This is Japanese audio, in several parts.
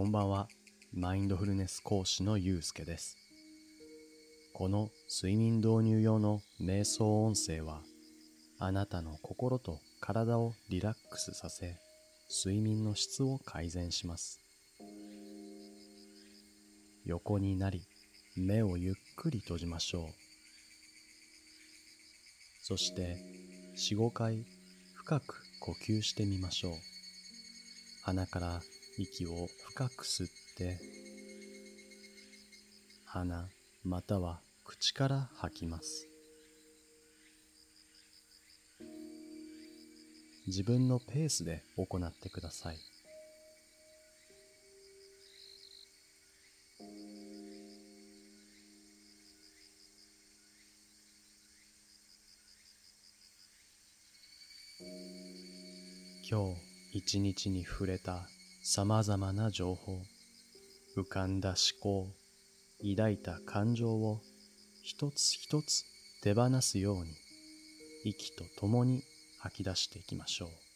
こんばんは。マインドフルネス講師のゆうすけです。この睡眠導入用の瞑想音声は、あなたの心と体をリラックスさせ、睡眠の質を改善します。横になり、目をゆっくり閉じましょう。そして、4、5回深く呼吸してみましょう。鼻から息を深く吸って、鼻または口から吐きます。自分のペースで行ってください。今日一日に触れた様々な情報、浮かんだ思考、抱いた感情を一つ一つ手放すように息と共に吐き出していきましょう。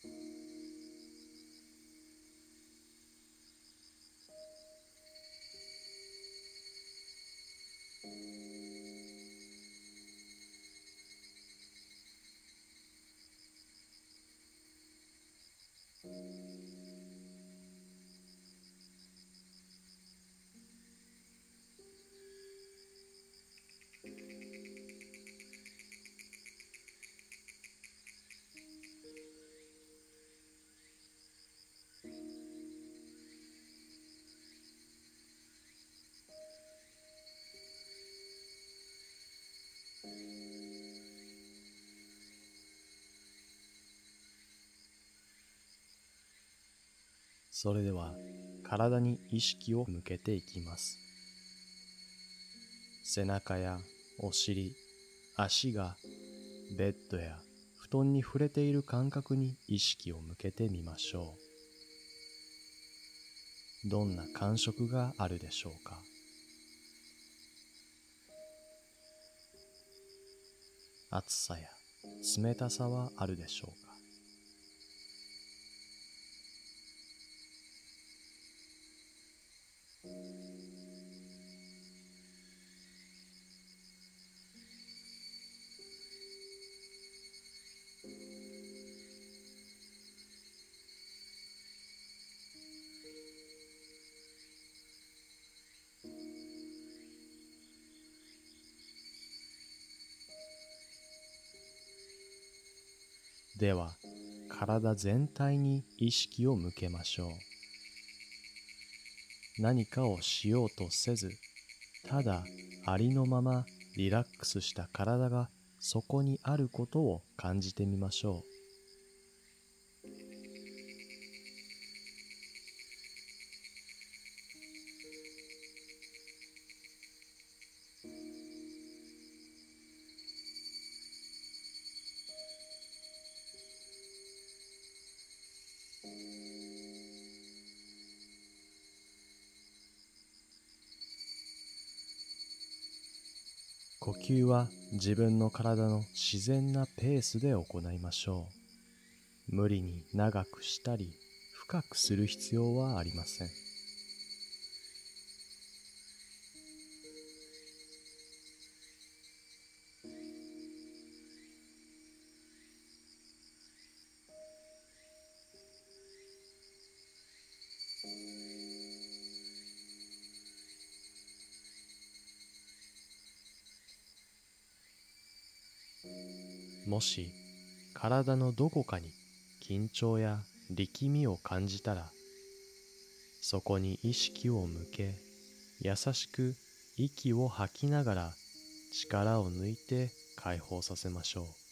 それでは体に意識を向けていきます。背中やお尻、足がベッドや布団に触れている感覚に意識を向けてみましょう。どんな感触があるでしょうか？暑さや冷たさはあるでしょうか？では体全体に意識を向けましょう。何かをしようとせずただありのままリラックスした体がそこにあることを感じてみましょう。吸は自分の体の自然なペースで行いましょう。無理に長くしたり深くする必要はありません。もし体のどこかに緊張や力みを感じたらそこに意識を向け優しく息を吐きながら力を抜いて解放させましょう。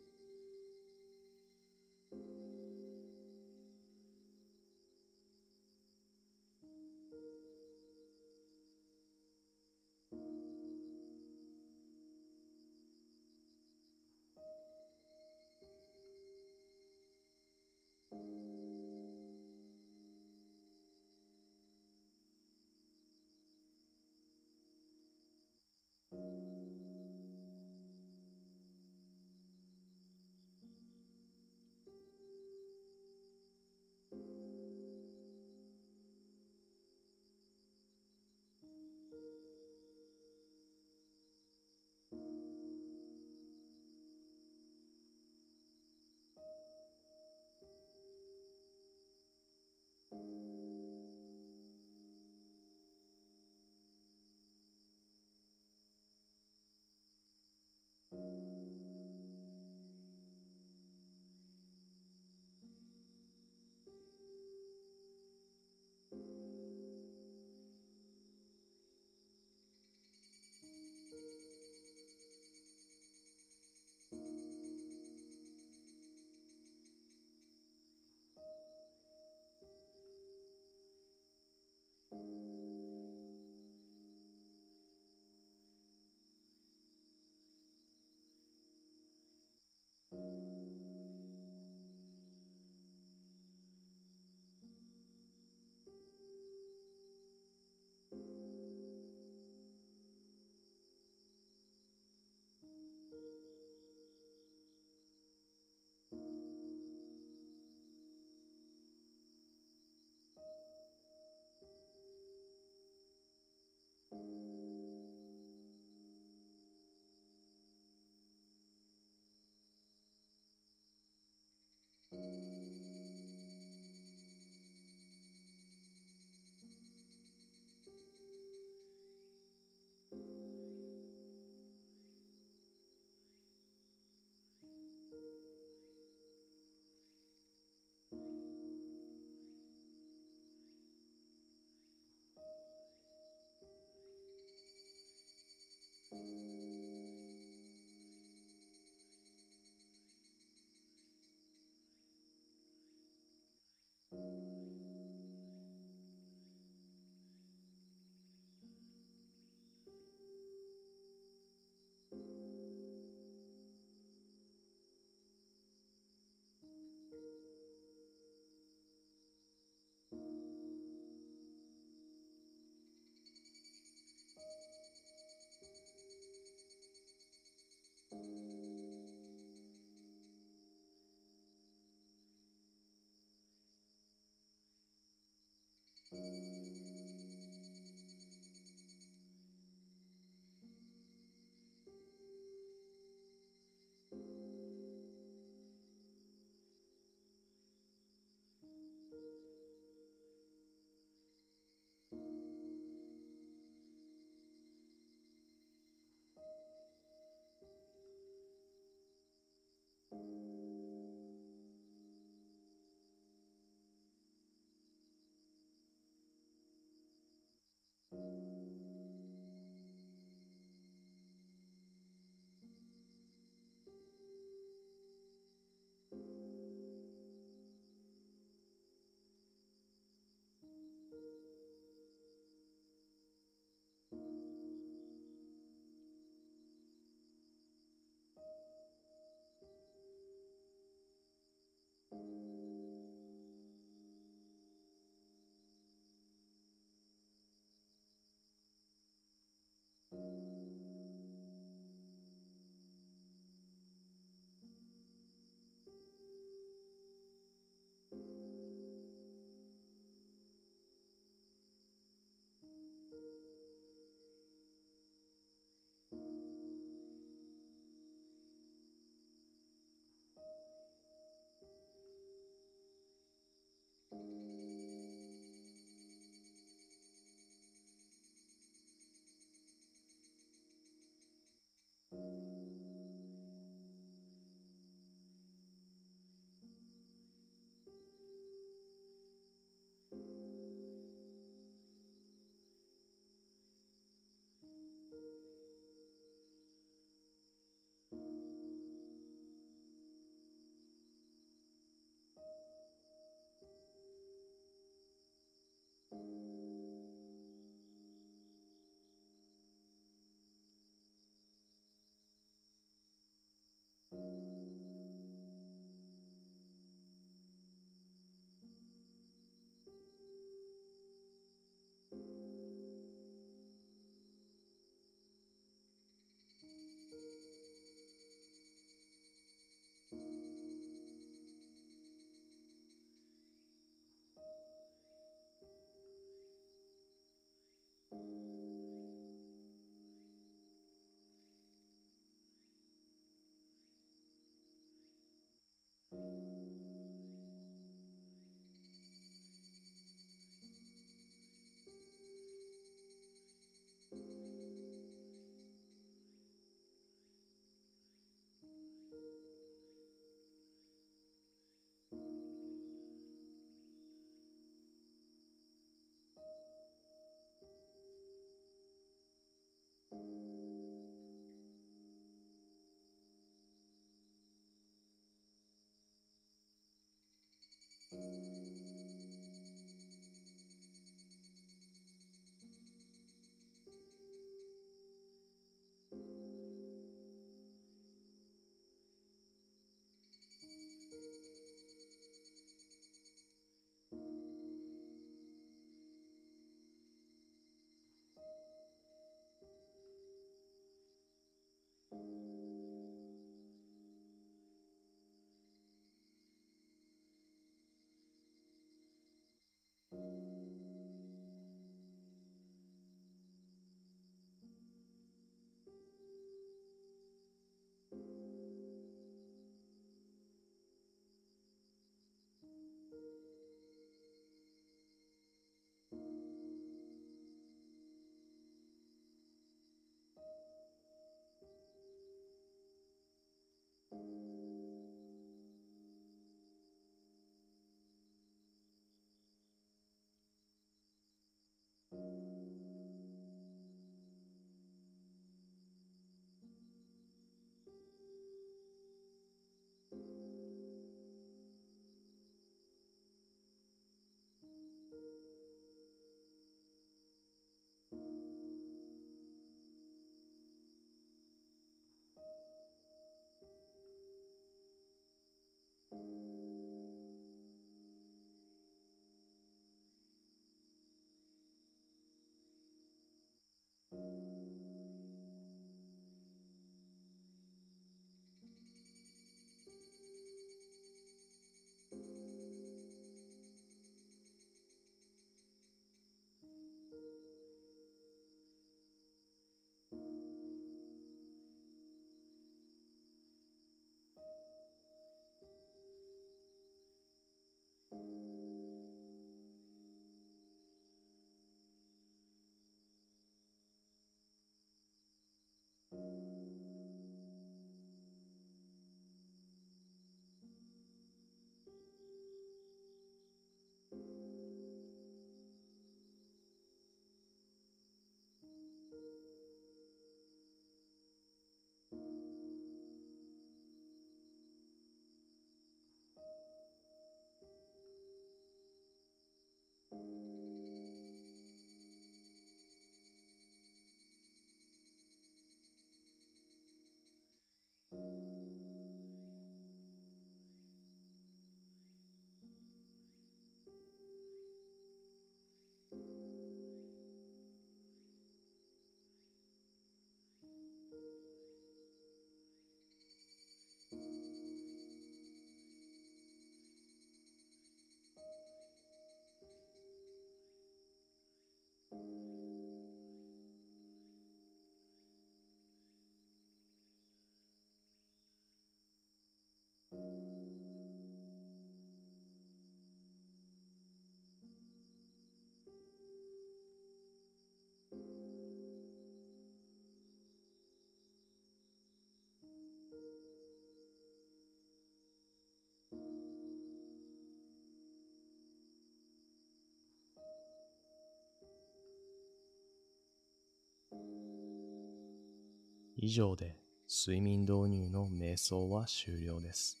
以上で睡眠導入の瞑想は終了です。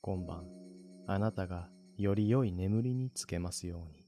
今晩、あなたがより良い眠りにつけますように。